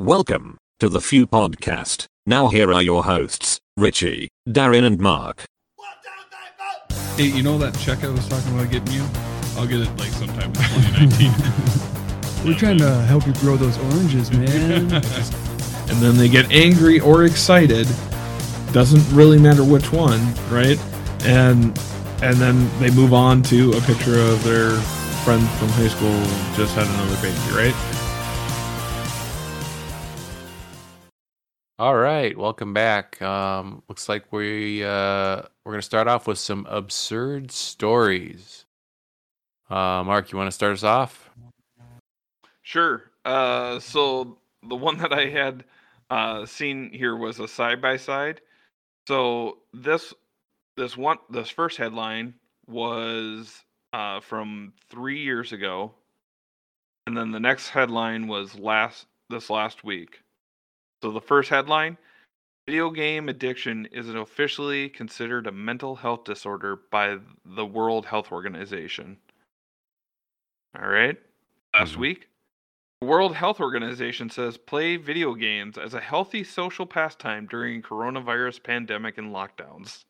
Welcome to the Few Podcast. Now here are your hosts, Richie, Darren, and Mark. Hey, you know that check I was talking about getting you? I'll get it like sometime in 2019. We're trying to help you grow those oranges, man. and then they get angry or excited. Doesn't really matter which one, right? And and then they move on to a picture of their friend from high school just had another baby, right? All right, welcome back. Um, looks like we uh, we're gonna start off with some absurd stories. Uh, Mark, you want to start us off? Sure. Uh, so the one that I had uh, seen here was a side by side. So this this one this first headline was uh, from three years ago, and then the next headline was last this last week. So the first headline: Video game addiction is officially considered a mental health disorder by the World Health Organization. All right. Last Mhm. week, the World Health Organization says play video games as a healthy social pastime during coronavirus pandemic and lockdowns.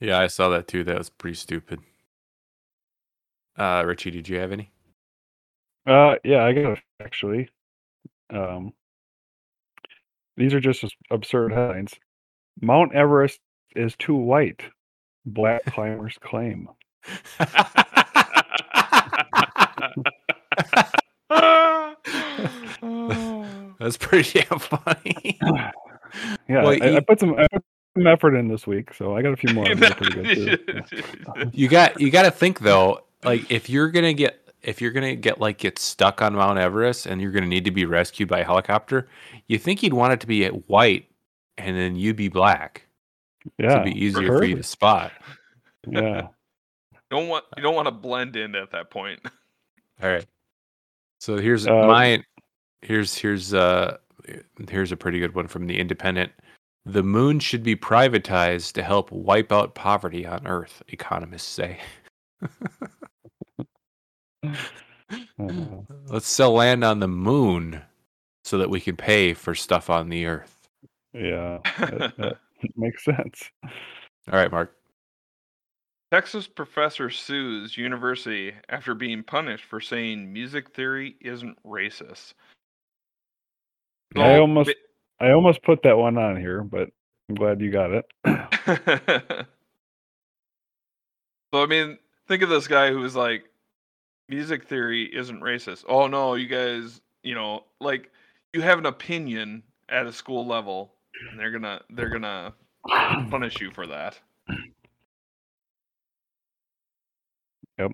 Yeah, I saw that too. That was pretty stupid. Uh, Richie, did you have any? uh, yeah, I got actually. Um, these are just absurd headlines. Mount Everest is too white. Black climbers claim. That's pretty damn funny. Yeah, Well, I, I put some I put some effort in this week, so I got a few more. that are pretty good too. Yeah. you got you got to think though, like if you're gonna get if you're gonna get like get stuck on Mount Everest and you're gonna need to be rescued by a helicopter, you think you'd want it to be white, and then you'd be black Yeah, to be easier for you to spot. Yeah, don't want you don't want to blend in at that point. All right. So here's Uh, my here's here's uh here's a pretty good one from the Independent. The moon should be privatized to help wipe out poverty on Earth, economists say. Uh, Let's sell land on the moon so that we can pay for stuff on the Earth. yeah, that, that makes sense. All right, Mark. Texas professor sues university after being punished for saying music theory isn't racist. I So, almost I almost put that one on here, but I'm glad you got it. so I mean, think of this guy who's like, music theory isn't racist. Oh no, you guys, you know, like you have an opinion at a school level, and they're gonna they're gonna punish you for that. Yep.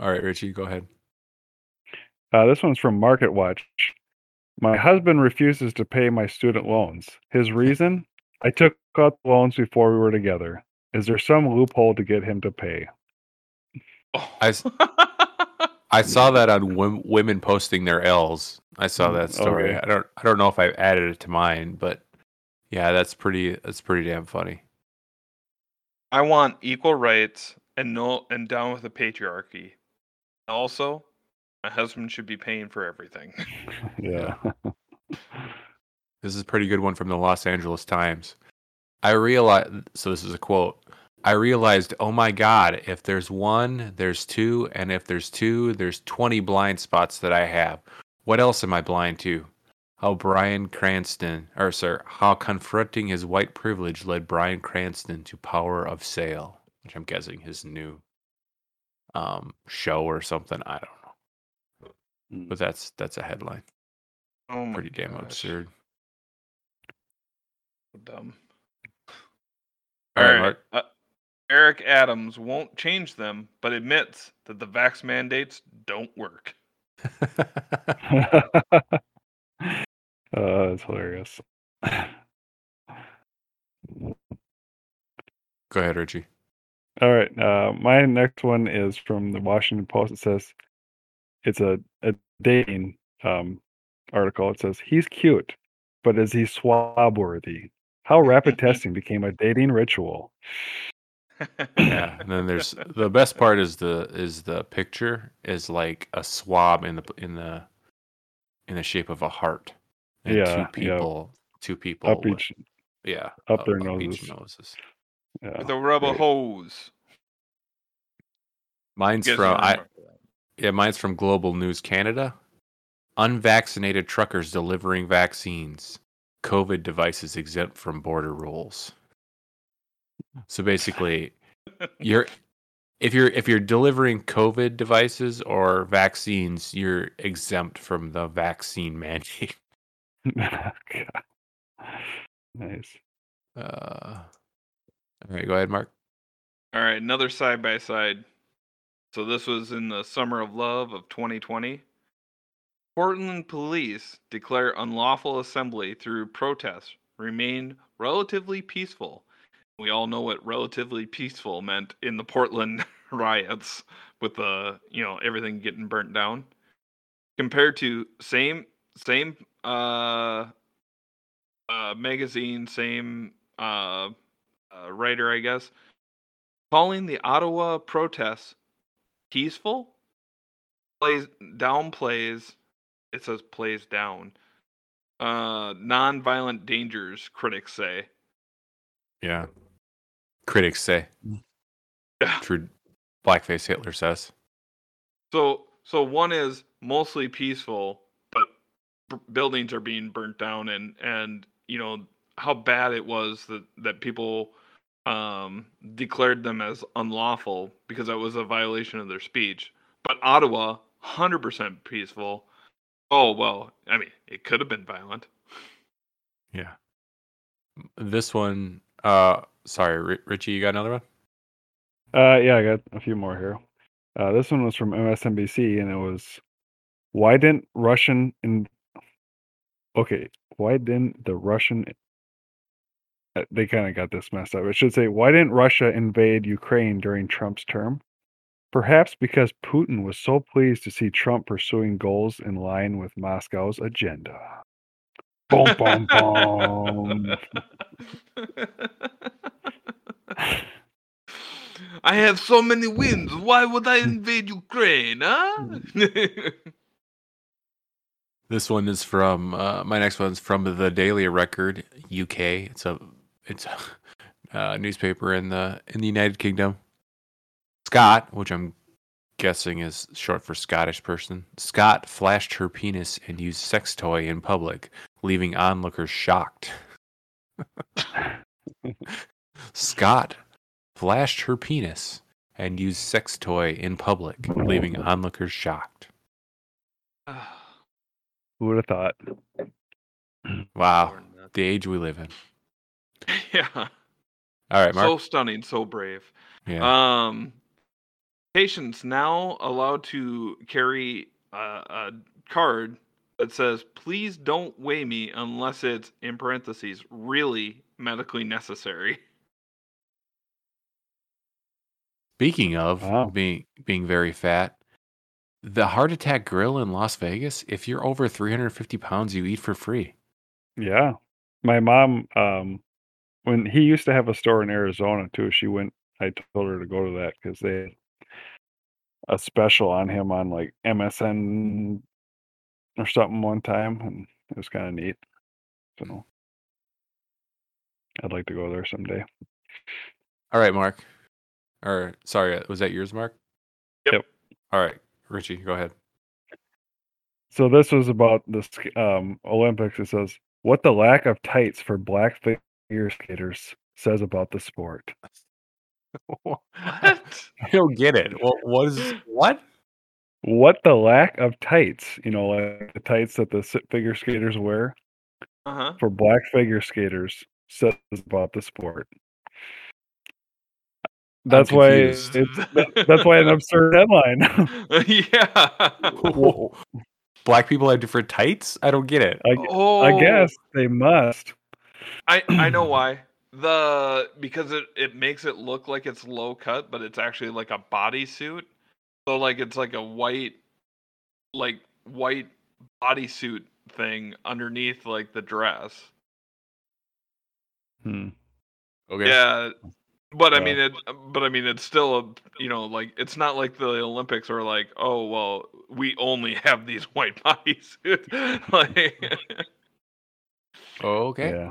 All right, Richie, go ahead. Uh, this one's from Market Watch. My husband refuses to pay my student loans. His reason? I took out the loans before we were together. Is there some loophole to get him to pay? I s- I saw that on wom- women posting their L's. I saw mm, that Oh, story. really? I don't I don't know if I've added it to mine, but yeah, that's pretty that's pretty damn funny. I want equal rights and no and down with the patriarchy. Also, my husband should be paying for everything. Yeah. This is a pretty good one from the Los Angeles Times. I realize so this is a quote. I realized, oh my God, if there's one, there's two, and if there's two, there's 20 blind spots that I have. What else am I blind to? How Bryan Cranston, or sir, how confronting his white privilege led Bryan Cranston to Power of Sail, which I'm guessing his new um, show or something. I don't know, Mm. but that's that's a headline. Oh my Pretty damn gosh, absurd. so Dumb. All right, All right. Mark. Uh, Eric Adams won't change them, but admits that the vax mandates don't work. uh, that's hilarious. Go ahead, Richie. All right. Uh, my next one is from the Washington Post. It says it's a, a dating um, article. It says he's cute, but is he swab worthy? How rapid testing became a dating ritual. Yeah and then there's the best part is the is the picture is like a swab in the in the in the shape of a heart. And Yeah, two yeah. people, two people, Up with- each, yeah, up their each noses. noses. yeah. With a rubber Great. hose. Mine's You from I, yeah, mine's from Global News Canada. Unvaccinated truckers delivering vaccines. COVID devices exempt from border rules. So basically, you're if you're if you're delivering COVID devices or vaccines, you're exempt from the vaccine mandate. Nice. Uh, all right, go ahead, Mark. All right, another side by side. So this was in the summer of love of 2020. Portland police declare unlawful assembly through protest remain relatively peaceful. We all know what relatively peaceful meant in the Portland riots with the, you know, everything getting burnt down. Compared to same same uh uh magazine, same uh, uh writer, I guess calling the Ottawa protests peaceful plays downplays it says plays down uh non-violent dangers critics say Yeah. Critics say. Yeah. True. Blackface Hitler says. so so one is mostly peaceful but b- buildings are being burnt down and and you know how bad it was that that people um declared them as unlawful because that was a violation of their speech but ottawa 100% peaceful oh well i mean it could have been violent Yeah. This one, uh, sorry, Ri- Richie, you got another one? Uh, yeah, I got a few more here. Uh, this one was from MSNBC, and it was, why didn't Russian in? Okay, why didn't the Russian? uh, They kind of got this messed up. It should say, why didn't Russia invade Ukraine during Trump's term? Perhaps because Putin was so pleased to see Trump pursuing goals in line with Moscow's agenda. Boom, boom, boom. I have so many wins. Why would I invade Ukraine, huh? This one is from uh, my next one's from the Daily Record, UK. It's a it's a uh, newspaper in the in the United Kingdom. Scott, which I'm guessing is short for Scottish person. Scott flashed her penis and used sex toy in public, leaving onlookers shocked. Scott flashed her penis and used sex toy in public, leaving onlookers shocked. Who would have thought? Wow, the age we live in. yeah. All right, Mark. So stunning, so brave. yeah. Um, patients now allowed to carry uh, a card that says, "Please don't weigh me unless it's in parentheses really medically necessary." Speaking of Wow. being being very fat, the Heart Attack Grill in Las Vegas. If you're over 350 pounds, you eat for free. Yeah. My mom, um, when he used to have a store in Arizona too, she went, I told her to go to that because they had a special on him on like MSN or something one time. And it was kind of neat. So I'd like to go there someday. All right, Mark. Or sorry, was that yours, Mark? Yep. Yep. All right, Richie, go ahead. So this was about the um, Olympics. It says, what the lack of tights for black figure skaters says about the sport. What? I don't get it. What was what? What the lack of tights, you know, like the tights that the figure skaters wear. Uh huh. for black figure skaters says about the sport. That's why it's that's why an absurd headline. yeah. Black people have different tights? I don't get it. I, oh, I guess they must. I I know why. The because it it makes it look like it's low cut, but it's actually like a bodysuit. So like it's like a white, like white bodysuit thing underneath like the dress. Hmm. Okay. Yeah, But I mean, it. But I mean, it's still a. You know, like it's not like the Olympics are like, oh well, we only have these white bodies. like, oh, Okay. Yeah.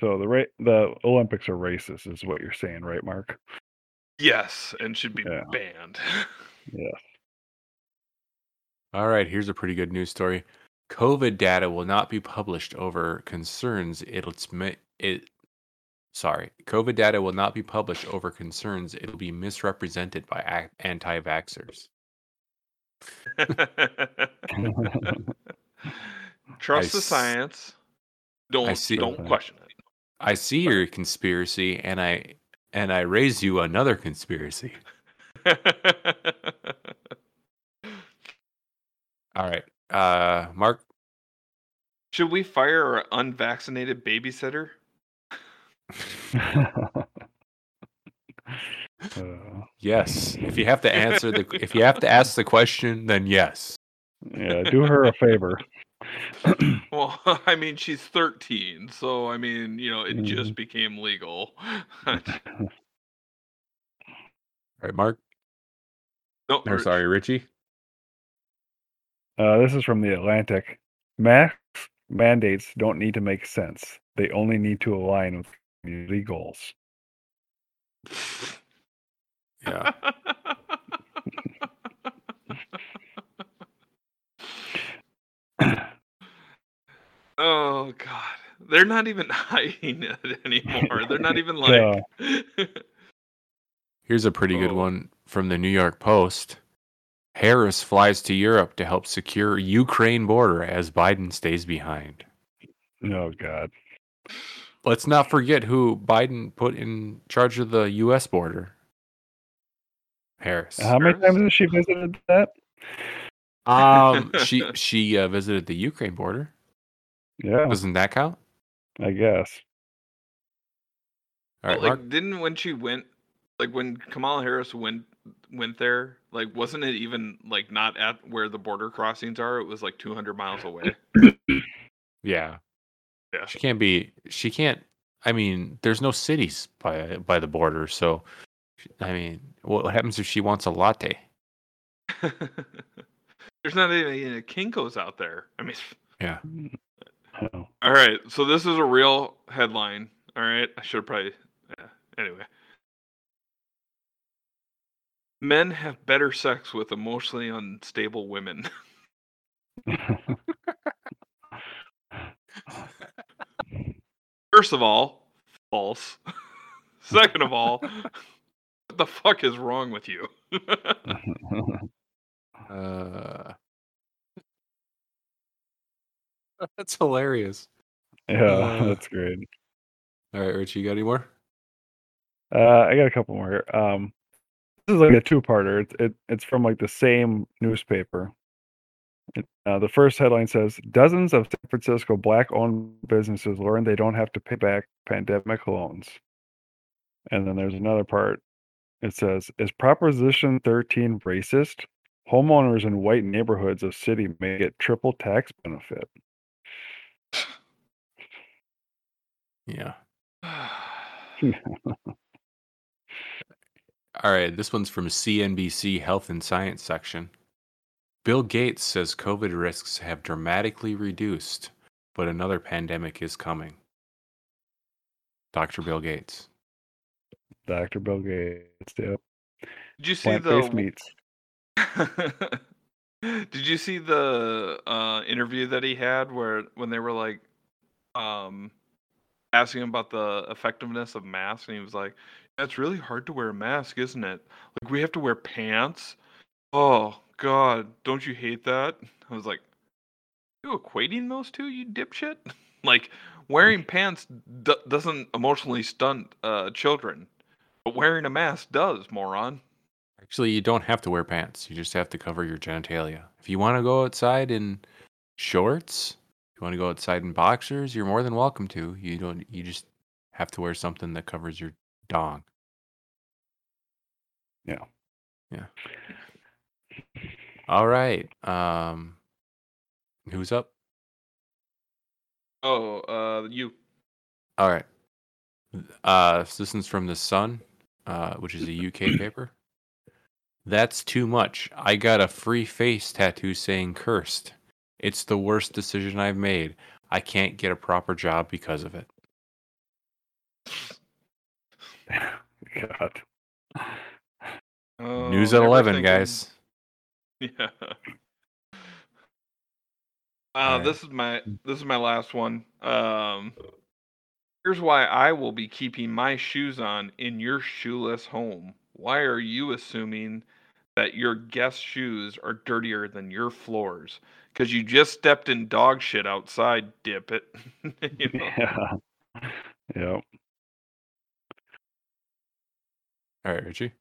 So the ra- the Olympics are racist, is what you're saying, right, Mark? yes, and should be Yeah. banned. Yeah. All right, here's a pretty good news story. COVID data will not be published over concerns it'll mi- it sorry, COVID data will not be published over concerns it'll be misrepresented by anti-vaxxers. Trust the science. Don't see- don't question it. I see your conspiracy and I and I raise you another conspiracy. All right. Uh Mark Should we fire our unvaccinated babysitter? Uh, Yes. If you have to answer the if you have to ask the question, then yes. yeah, do her a favor. Well, I mean, she's 13, so I mean, you know, it Mm-hmm. just became legal. All right, Mark. no, Or sorry, Richie. Uh, this is from the Atlantic. Mask mandates don't need to make sense. They only need to align with community goals. Yeah. oh God, they're not even hiding it anymore. They're not even like. Here's a pretty good Oh. one from the New York Post. Harris flies to Europe to help secure Ukraine border as Biden stays behind. Oh God. Let's not forget who Biden put in charge of the U.S. border. Harris. How many times has she visited that? Um, she she uh, visited the Ukraine border. Yeah, Doesn't that count? I guess. All right, like, Mark. didn't when she went, like when Kamala Harris went went there, like wasn't it even like not at where the border crossings are? It was like 200 miles away. Yeah, Yeah. she can't be. She can't. I mean, there's no cities by by the border, so I mean, what happens if she wants a latte? There's not even any Kinkos out there. I mean, Yeah. Oh. all right. So this is a real headline. All right. I should probably. Yeah. Anyway. Men have better sex with emotionally unstable women. First of all, false. Second of all, what the fuck is wrong with you? Uh, that's hilarious. yeah, Uh, that's great. All right, Richie, you got any more? Uh, I got a couple more. here. Um, this is like a two-parter. It's it, it's from like the same newspaper. Uh, the first headline says dozens of San Francisco black-owned businesses learn they don't have to pay back pandemic loans. And then there's another part. It says, "Is Proposition 13 racist? Homeowners in white neighborhoods of city may get triple tax benefit." Yeah. All right, this one's from CNBC Health and Science section. Bill Gates says COVID risks have dramatically reduced, but another pandemic is coming. Dr. Bill Gates. Dr. Bill Gates, yeah. Did you see Plant-based the meats. Did you see the uh, interview that he had where when they were like um, asking him about the effectiveness of masks and he was like, "Yeah, "It's really hard to wear a mask, isn't it? Like we have to wear pants. Oh God, don't you hate that?" I was like, "You equating those two, you dipshit? like wearing pants d- doesn't emotionally stunt uh, children, but wearing a mask does, moron." Actually, you don't have to wear pants. You just have to cover your genitalia. If you want to go outside in shorts, if you want to go outside in boxers, you're more than welcome to. You don't you just have to wear something that covers your dong. Yeah. Yeah. All right. Um who's up? Oh, uh, you. All right. Uh, this is from the Sun. uh, which is a UK paper. That's too much. I got a free face tattoo saying cursed. It's the worst decision I've made. I can't get a proper job because of it. God. News Oh, at 11, thinking- guys. Yeah. Uh, Alright. this is my this is my last one. Um, here's why I will be keeping my shoes on in your shoeless home. Why are you assuming that your guest shoes are dirtier than your floors? Because you just stepped in dog shit outside, dip it. you know? Yeah. Yep. All right, Richie.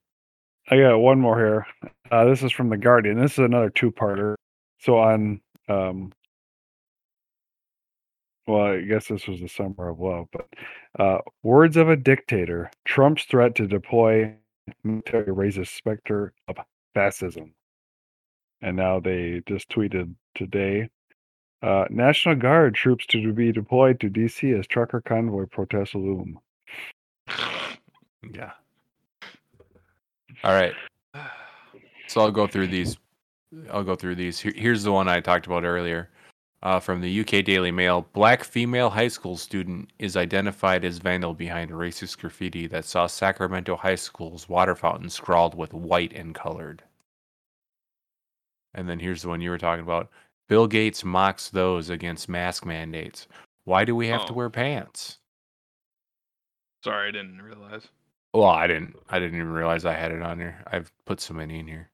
I got one more here. Uh, this is from the Guardian. This is another two-parter. So on, um, well, I guess this was the summer of love, but uh, words of a dictator. Trump's threat to deploy military raises specter of fascism. And now they just tweeted today. Uh, National Guard troops to be deployed to DC as trucker convoy protests loom. Yeah. All right. So I'll go through these. I'll go through these. Here's the one I talked about earlier uh, from the UK Daily Mail. Black female high school student is identified as vandal behind racist graffiti that saw Sacramento High School's water fountain scrawled with white and colored. And then here's the one you were talking about. Bill Gates mocks those against mask mandates. Why do we have to Oh. wear pants? Sorry, I didn't realize. Well, I didn't. I didn't even realize I had it on here. I've put so many in here.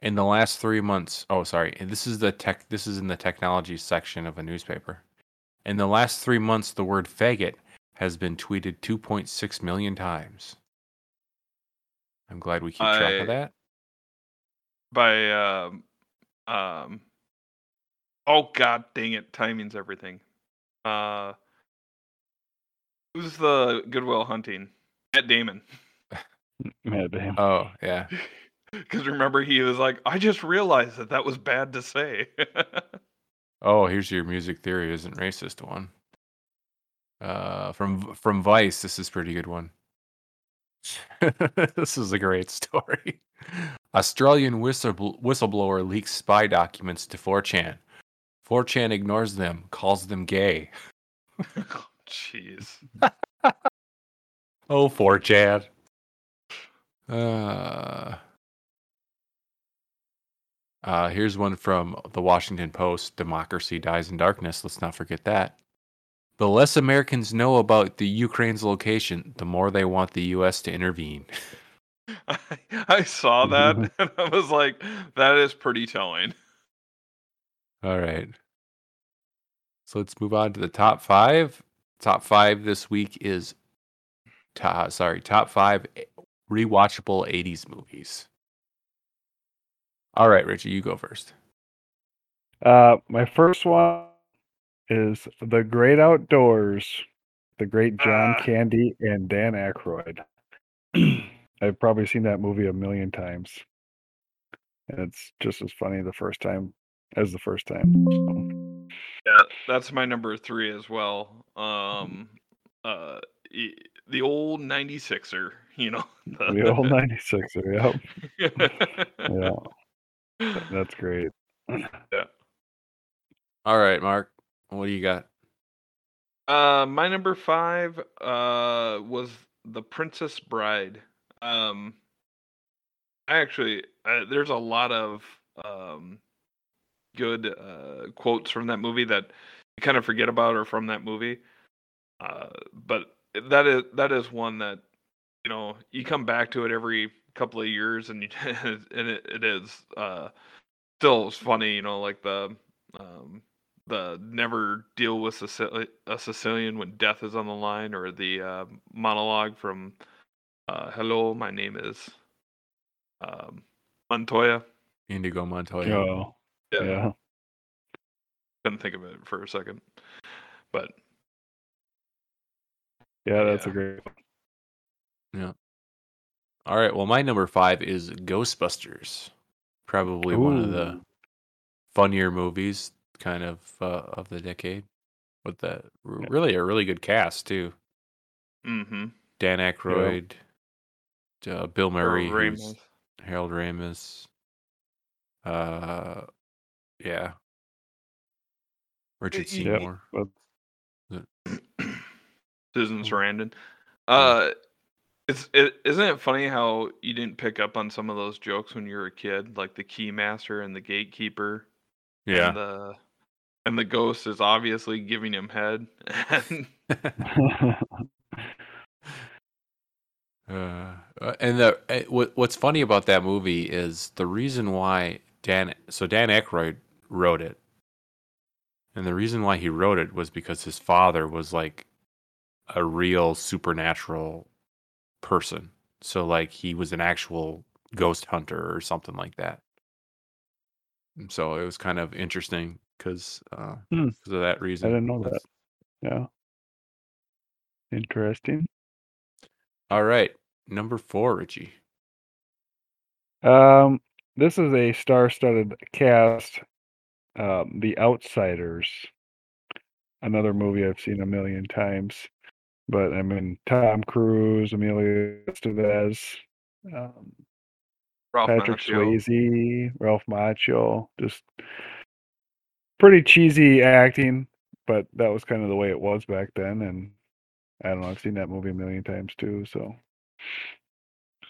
In the last three months. Oh, sorry. This is the tech. This is in the technology section of a newspaper. In the last three months, the word "faggot" has been tweeted 2.6 million times. I'm glad we keep track I- of that. By um, um, oh god, dang it, timing's everything. Uh, who's the Goodwill Hunting? Matt Damon. Mad damn. Oh, yeah. Because remember, he was like, I just realized that that was bad to say. Oh, here's your music theory isn't racist one. Uh, from from Vice, this is a pretty good one. this is a great story. Australian whistle whistleblower leaks spy documents to 4chan. 4chan ignores them, calls them gay. Oh, jeez. Oh, 4chan. Uh, uh, here's one from the Washington Post Democracy Dies in Darkness. Let's not forget that. The less Americans know about the Ukraine's location, the more they want the U.S. to intervene. I, I saw that and I was like, that is pretty telling. All right. So let's move on to the top five. Top five this week is, to, sorry, top five rewatchable 80s movies. All right, Richie, you go first. Uh, my first one is The Great Outdoors, the great John Ah. Candy and Dan Aykroyd. I've probably seen that movie a million times, and it's just as funny the first time as the first time. So, Yeah, that's my number three as well. Um, uh, the old 96er, you know. the old '96er, yep, yeah, that's great. Yeah. All right, Mark, what do you got? Uh, my number five uh was The Princess Bride. Um, I actually uh, there's a lot of um good uh quotes from that movie that you kind of forget about or from that movie. Uh, but that is that is one that you know you come back to it every couple of years and you, and it, it is uh still funny. You know, like the um the never deal with Sicil- a Sicilian when death is on the line, or the uh, monologue from uh, "Hello, my name is um, Montoya." Indigo Montoya. Oh, yeah. couldn't think of it for a second, but Yeah, that's a great one. Yeah. All right, well, my number five is Ghostbusters. Probably one of the funnier movies, kind of uh, of the decade, with the really a really good cast too. hmm Dan Aykroyd, uh, Bill Murray, who's Ramis. Harold Ramis. Uh, yeah. Richard. Seymour. But Susan Mm. Sarandon. Uh, it's it isn't it funny how you didn't pick up on some of those jokes when you were a kid, like the keymaster and the gatekeeper. Yeah. And the and the ghost is obviously giving him head. And Uh, uh, and the uh, what what's funny about that movie is the reason why Dan so Dan Aykroyd wrote it, and the reason why he wrote it was because his father was like a real supernatural person. So like he was an actual ghost hunter or something like that. And so it was kind of interesting because uh, Hmm. because of that reason. I didn't know that. Yeah. Interesting. All right, number four, Richie. Um, this is a star-studded cast. Um, The Outsiders, another movie I've seen a million times. But I mean, Tom Cruise, Emilio Estevez, um, Ralph Patrick Macchio. Swayze, Ralph Macchio, just pretty cheesy acting, but that was kind of the way it was back then. And I don't know, I've seen that movie a million times too. So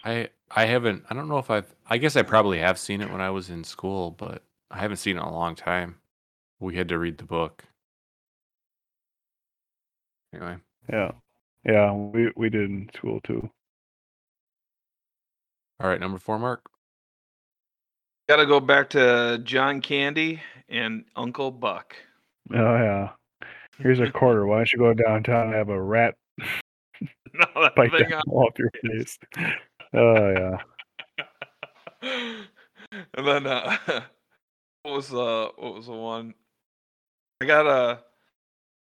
I I haven't. I don't know if I've. I guess I probably have seen it when I was in school, but I haven't seen it in a long time. We had to read the book. Anyway, yeah, yeah, we we did in school too. all right, number four, Mark. Got to go back to John Candy and Uncle Buck. Oh yeah. Here's a quarter. Why don't you go downtown and have a rat no, that bite thing that off your face? Oh yeah. and then uh, what was uh what was the one? I got a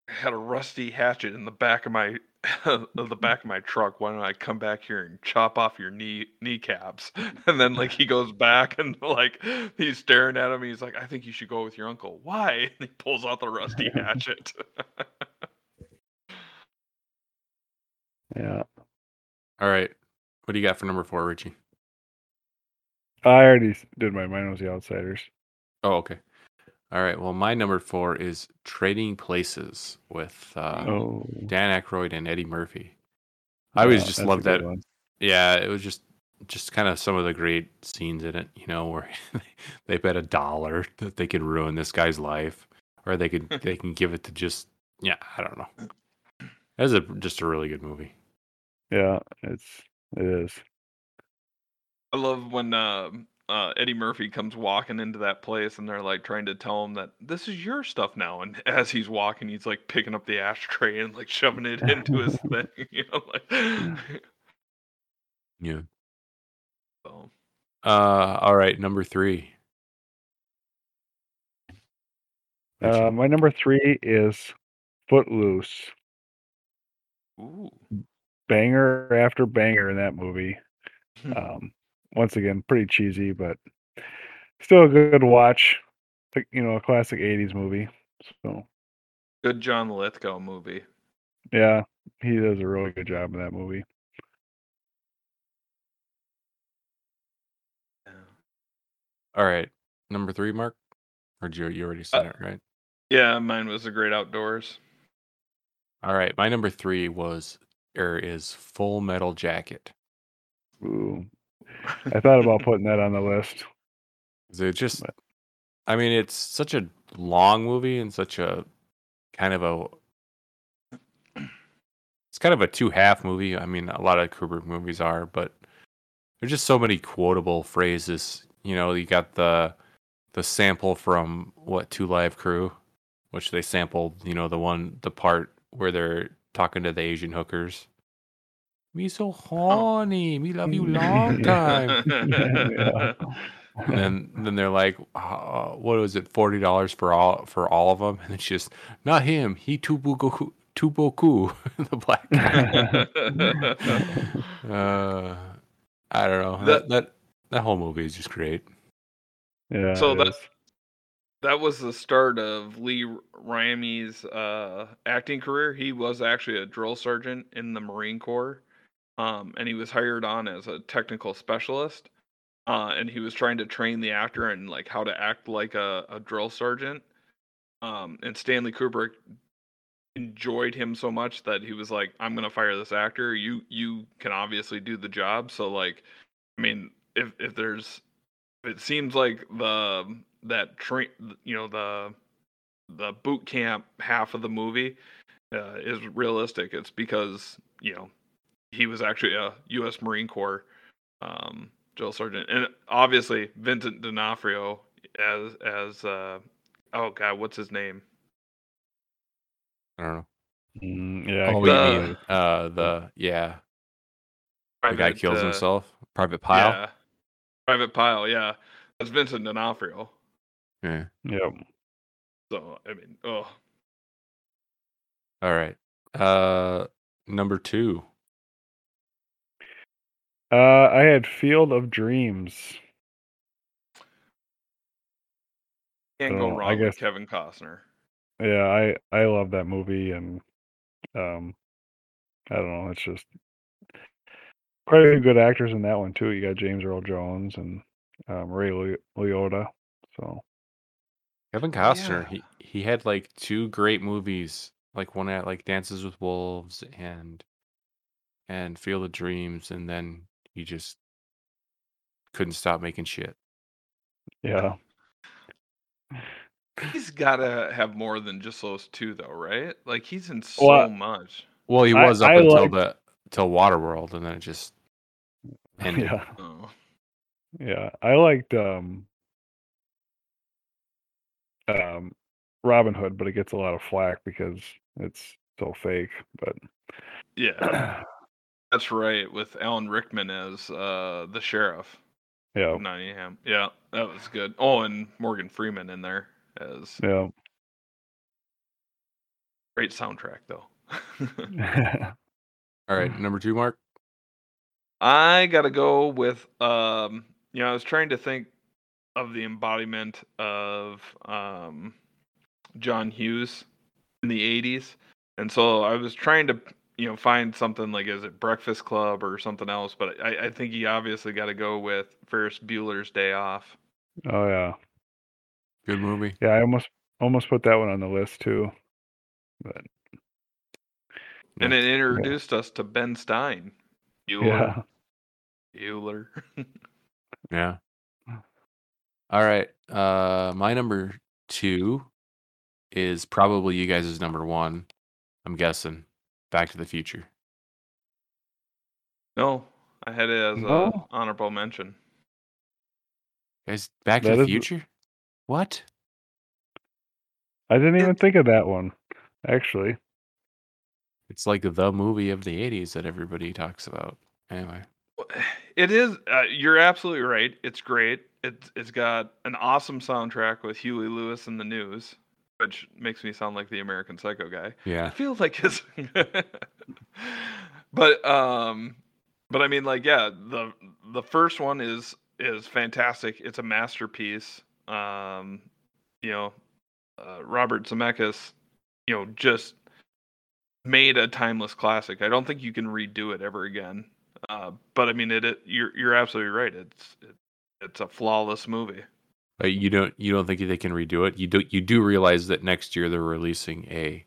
I had a rusty hatchet in the back of my of the back of my truck. Why don't I come back here and chop off your knee kneecaps? And then like he goes back and like he's staring at him. He's like, I think you should go with your uncle. Why? And he pulls out the rusty hatchet. Yeah. All right, what do you got for number four, Richie? I already did my mine was the outsiders. Oh, okay. All right. Well, my number four is Trading Places with uh, oh. Dan Aykroyd and Eddie Murphy. I always just that's a love that one. Yeah, it was just just kind of some of the great scenes in it, you know, where they bet a dollar that they could ruin this guy's life, or they could they can give it to just yeah, I don't know. That's a just a really good movie. Yeah, it's it is. I love when uh, uh, Eddie Murphy comes walking into that place and they're like trying to tell him that this is your stuff now. And as he's walking, he's like picking up the ashtray and like shoving it into his thing. You know, like. Yeah. So, Uh, all right, number three. Uh, my number three is Footloose. ooh. Banger after banger in that movie. Um, once again, pretty cheesy, but still a good watch. Like, You know, a classic '80s movie. So Good John Lithgow movie. yeah, he does a really good job in that movie. All right, number three, Mark. Or you, you already said Uh, it, right? Yeah, mine was The Great Outdoors. All right, my number three was or is Full Metal Jacket. Ooh, I thought about putting that on the list. It just, But- I mean, it's such a long movie and such a kind of a, it's kind of a two half movie. I mean, a lot of Kubrick movies are, but there's just so many quotable phrases. You know, you got the the sample from what Two Live Crew, which they sampled. You know, the one the part where they're talking to the Asian hookers. Me so horny, me love you long time. yeah. and then then they're like, uh, what was it, forty dollars for all for all of them? And it's just not him. He tubuku tuboku the black guy. uh, I don't know. That, That- that that whole movie is just great. yeah. So it that- is. that was the start of Lee Ramey's uh, acting career. He was actually a drill sergeant in the Marine Corps, um, and he was hired on as a technical specialist. Uh, and he was trying to train the actor in like how to act like a, a drill sergeant. Um, and Stanley Kubrick enjoyed him so much that he was like, "I'm gonna fire this actor. You you can obviously do the job." So like, I mean, if if there's, it seems like the that train, you know, the the boot camp half of the movie uh, is realistic. It's because you know he was actually a U.S. Marine Corps um, drill sergeant, and obviously Vincent D'Onofrio as as uh, oh god, what's his name? I don't know. Mm, yeah, Oh, I you Uh, mean uh the yeah the guy kills uh, himself, Private Pile. Yeah, Private Pile. Yeah, that's Vincent D'Onofrio. Yeah. Yep. So I mean, oh, All right. Uh, number two. Uh, I had Field of Dreams. can't go So, I wrong with Kevin Costner. Yeah, I I love that movie, and um, I don't know, it's just quite a few good actors in that one too. You got James Earl Jones and um, Ray Li- Liotta. So Kevin Costner. yeah. He he had like two great movies, like one at like Dances with Wolves and and Field of Dreams, and then he just couldn't stop making shit. yeah, He's got to have more than just those two, though, right? Like he's in so Well, much. Well, he I- was up I until liked- the till Waterworld, and then it just ended. yeah, Oh. yeah. I liked um, um, Robin Hood, but it gets a lot of flack because it's so fake. But Yeah, that's right. With Alan Rickman as uh, the sheriff yeah, Nottingham. Yeah, that was good. Oh, and Morgan Freeman in there as yeah. great soundtrack, though. All right, number two, Mark. I gotta go with um you know, I was trying to think of the embodiment of um John Hughes in the eighties. And so I was trying to you know, find something like is it Breakfast Club or something else, but I, I think you obviously gotta go with Ferris Bueller's Day Off. oh yeah, Good movie. yeah. I almost almost put that one on the list too. But And it introduced us to Ben Stein. Bueller. yeah, Bueller. Yeah. All right. Uh, my number two is probably you guys' number one. I'm guessing. Back to the Future. no, I had it as a No? honorable mention. Guys, Back to the is- Future. What? I didn't even think of that one. Actually, It's like the movie of the '80s that everybody talks about. Anyway. It is. Uh, you're absolutely right. It's great. It's it's got an awesome soundtrack with Huey Lewis and the News, which makes me sound like the American Psycho guy. I Yeah. feel like his. but um, but I mean, like, yeah, the the first one is is fantastic. It's a masterpiece. Um, you know, uh, Robert Zemeckis, you know, just made a timeless classic. I don't think you can redo it ever again. Uh, but I mean, it, it. You're you're absolutely right. It's it, it's a flawless movie. But you don't you don't think they can redo it? You do you do realize that next year they're releasing a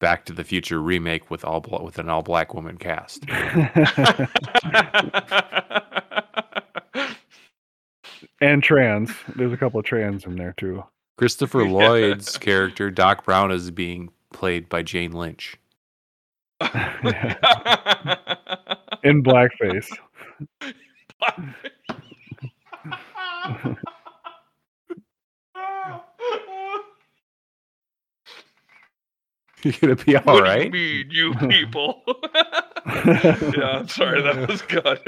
Back to the Future remake with all bla- with an all black woman cast. and trans. There's a couple of trans in there too. Christopher Lloyd's character Doc Brown is being played by Jane Lynch. In blackface. You gonna be all what right? do you mean, you people? yeah, I'm sorry, that was good.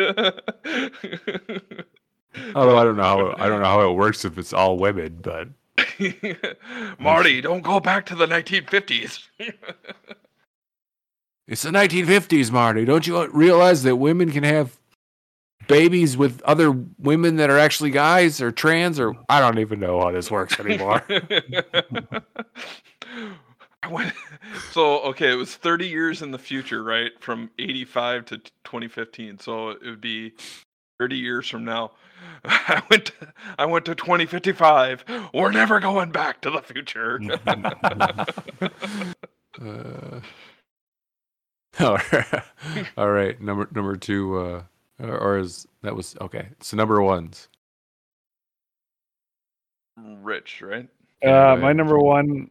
Although I don't know how I don't know how it works if it's all women, but Marty, don't go back to the 1950s. it's the 1950s, Marty. Don't you realize that women can have babies with other women that are actually guys or trans or I don't even know how this works anymore. I went so okay, it was 30 years in the future, right? From 85 to 2015. So it would be 30 years from now. I went to, I went to 2055. We're never going back to the future. Uh, all right. all right. Number number two, uh, or, or is that was okay? So number ones. Rich, right? Uh, Anyway. my number one,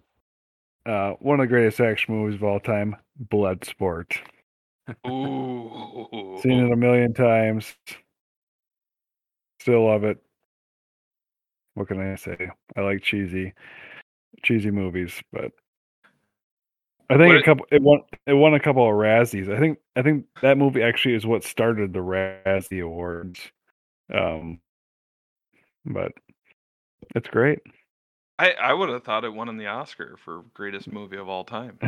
uh, one of the greatest action movies of all time, Bloodsport. Ooh. Seen it a million times. Still love it. What can I say? I like cheesy, cheesy movies, but I think What a it- couple. It won. It won a couple of Razzies. I think. I think that movie actually is what started the Razzie Awards. Um, but it's great. I, I would have thought it won in the Oscar for greatest movie of all time.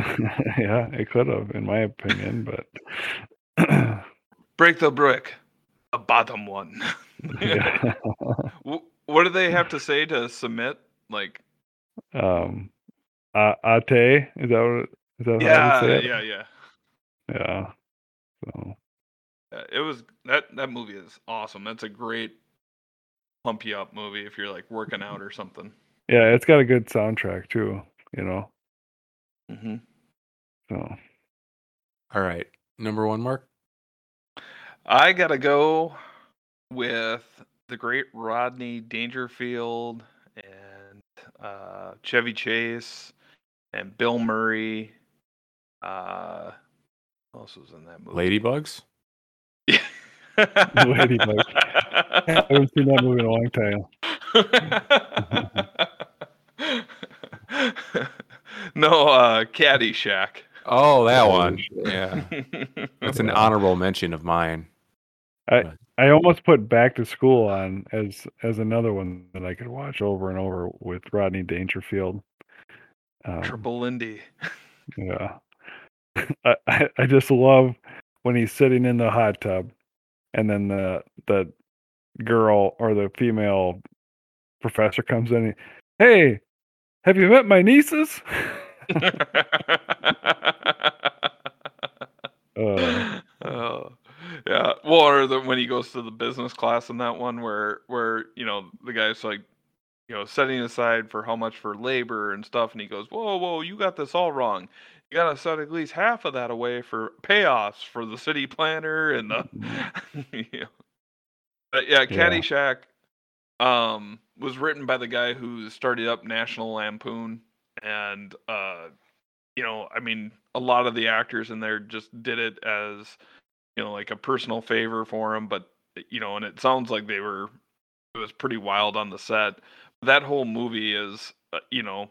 yeah, it could have, in my opinion, but Break the brick, a bottom one. what do they have to say to submit? Like, um, uh, Ate is that what? Is that yeah, you say it? yeah, yeah. yeah. So Uh, It was that that movie is awesome. That's a great pump you up movie if you're like working out or something. Yeah, it's got a good soundtrack too. You know, Mm-hmm. so All right. Number one, Mark. I gotta go with the great Rodney Dangerfield and uh, Chevy Chase and Bill Murray. Uh, who else was in that movie? Ladybugs. Ladybug. I haven't seen that movie in a long time. no, uh, Caddyshack. Oh, that one. Yeah, that's an honorable mention of mine. I almost put Back to School on as as another one that I could watch over and over with Rodney Dangerfield. Um, Triple Lindy. Yeah. I, I I just love when he's sitting in the hot tub and then the the girl or the female professor comes in and, hey have you met my nieces uh, oh, yeah. Well, or the, when he goes to the business class in that one, where where you know the guy's like, you know, setting aside for how much for labor and stuff, and he goes, "Whoa, whoa, you got this all wrong. You got to set at least half of that away for payoffs for the city planner and the." yeah. But yeah, Yeah. Caddyshack um, was written by the guy who started up National Lampoon, and uh, you know, I mean, a lot of the actors in there just did it as, you know, like a personal favor for him. But you know, and it sounds like they were, it was pretty wild on the set. That whole movie is, uh, you know,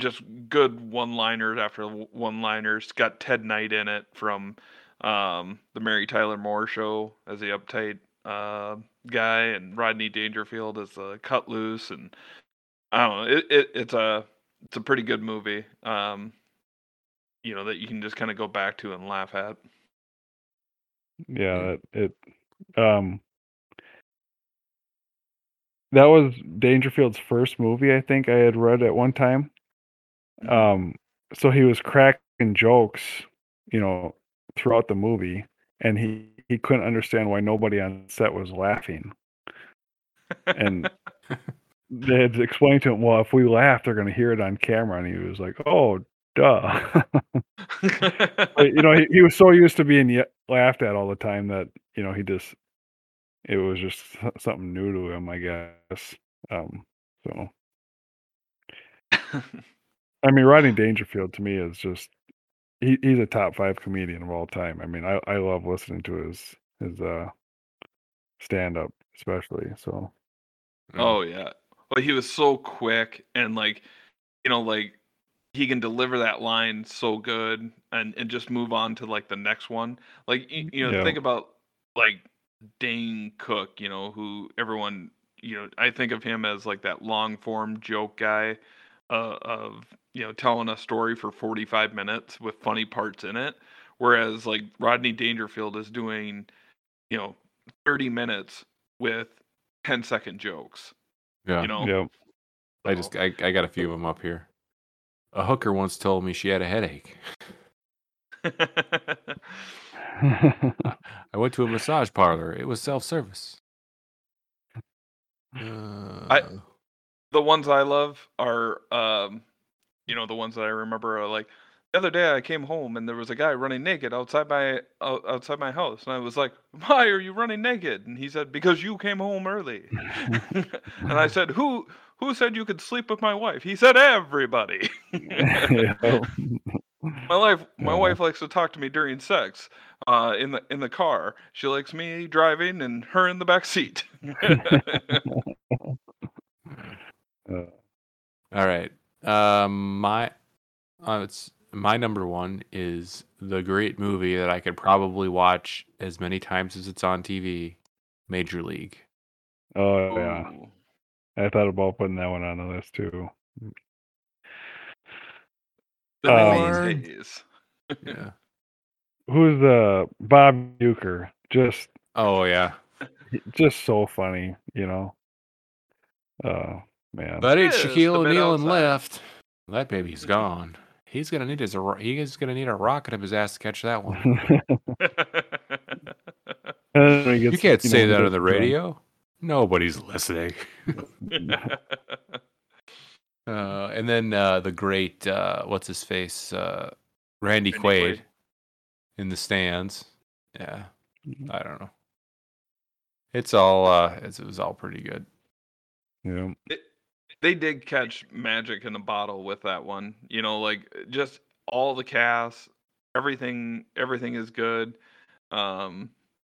just good one-liners after one-liners. It's got Ted Knight in it from um, the Mary Tyler Moore Show as the uptight uh, guy, and Rodney Dangerfield as the cut loose, and I don't know. It, it it's a it's a pretty good movie. Um, you know that you can just kind of go back to and laugh at. yeah it, it um that was Dangerfield's first movie I think I had read at one time um so he was cracking jokes you know throughout the movie and he he couldn't understand why nobody on set was laughing. And they had explained to him well if we laugh they're going to hear it on camera. And he was like oh duh. But, you know he, he was so used to being laughed at all the time that you know he just it was just something new to him i guess. Um so. I mean, Rodney Dangerfield to me is just he, he's a top five comedian of all time. I mean, I, I love listening to his his uh stand up especially. So oh yeah. Well, he was so quick and like, you know, like he can deliver that line so good and and just move on to like the next one. Like you, you know, Yeah. think about like Dane Cook. You know, who everyone you know. I think of him as like that long form joke guy. Uh, of you know telling a story for 45 minutes with funny parts in it whereas like rodney dangerfield is doing you know 30 minutes with 10 second jokes Yeah. you know yeah, I just I, I got a few of them up here. A hooker once told me she had a headache. I went to a massage parlor. It was self service. Uh, the ones I love are, um, you know, the ones that I remember are like the other day I came home and there was a guy running naked outside my outside my house, and I was like, "Why are you running naked?" And he said, "Because you came home early." and I said, "Who who said you could sleep with my wife?" He said, "Everybody." My wife my Yeah. wife likes to talk to me during sex uh, in the in the car. She likes me driving and her in the back seat. Uh, All right. Um, my, uh, it's my number one is the great movie that I could probably watch as many times as it's on TV, Major League. oh yeah, Ooh. I thought about putting that one on the list too. The Um, mainstays. Yeah. Who's uh Bob Uecker? Just Oh yeah. just so funny, you know. Oh man. That ain't Just a Shaquille O'Neal and left. That baby's gone. He's gonna need his. ro- He's gonna need a rocket up his ass to catch that one. And You can't know, say when that on the drunk. radio. Nobody's listening. Uh, and then uh, the great uh, what's his face, uh, Randy, Randy Quaid, Quaid. in the stands. Yeah, Mhm. I don't know. It's all uh, it's, it was all pretty good. Yeah. They did catch magic in a bottle with that one. You know, like just all the cast, everything everything is good. Um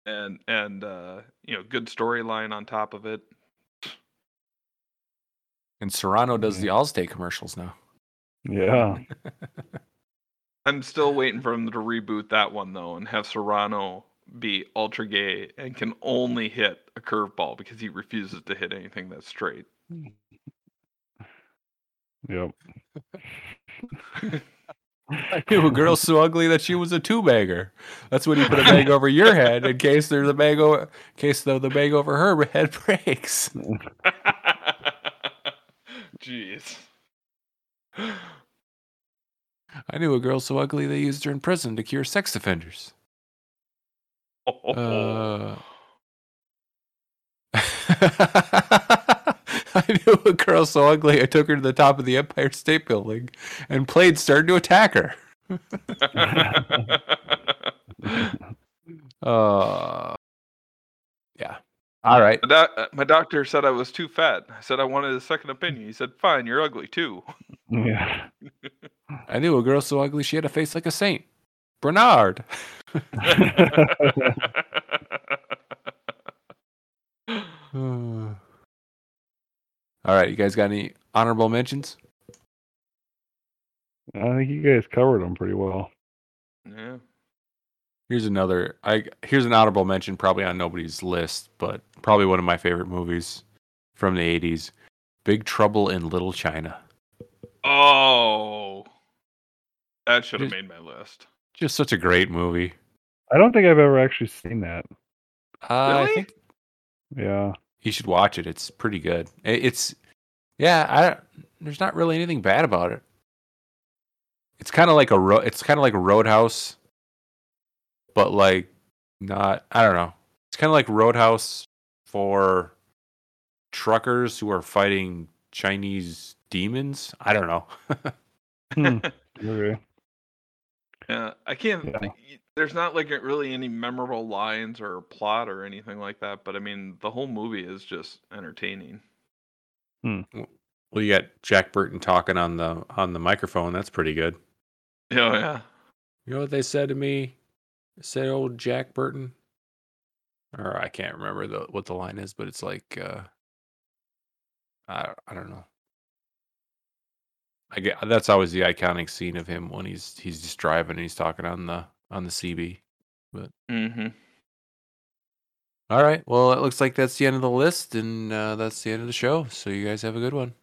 and and uh you know, good storyline on top of it. And Cerrano does the Yeah. Allstate commercials now. Yeah. I'm still waiting for them to reboot that one though and have Cerrano be ultra gay and can only hit a curveball because he refuses to hit anything that's straight. Yep. I knew a girl so ugly that she was a two bagger. That's when you put a bag over your head in case there's a bag over, in case the, the bag over her head breaks. Jeez. I knew a girl so ugly they used her in prison to cure sex offenders. Uh, I knew a girl so ugly I took her to the top of the Empire State Building and planes started to attack her. Uh, yeah. All right. My, doc- uh, my doctor said I was too fat. I said I wanted a second opinion. He said, "Fine, you're ugly too." Yeah. I knew a girl so ugly she had a face like a saint. Bernard. All right, you guys got any honorable mentions? I think you guys covered them pretty well. yeah. Here's another. I here's an honorable mention, probably on nobody's list, but probably one of my favorite movies from the '80s. Big Trouble in Little China. Oh, that should have made my list. Just such a great movie. I don't think I've ever actually seen that. Uh, I Really? think Yeah. You should watch it. It's pretty good. It's yeah. I don't, there's not really anything bad about it. It's kind of like a ro- It's kind of like a Roadhouse, but like not. I don't know. It's kind of like Roadhouse for truckers who are fighting Chinese demons. I don't know. Hmm. Okay. Yeah, I can't. Yeah. Y- There's not like really any memorable lines or plot or anything like that. But I mean, the whole movie is just entertaining. well, you got Jack Burton talking on the on the microphone. That's pretty good. Yeah, yeah. You know what they said to me? They said old Jack Burton. Or I can't remember the what the line is, but it's like uh I I don't know. I get that's always the iconic scene of him when he's he's just driving and he's talking on the on the CB. Mm-hmm. All right. Well, it looks like that's the end of the list and uh, that's the end of the show. So you guys have a good one.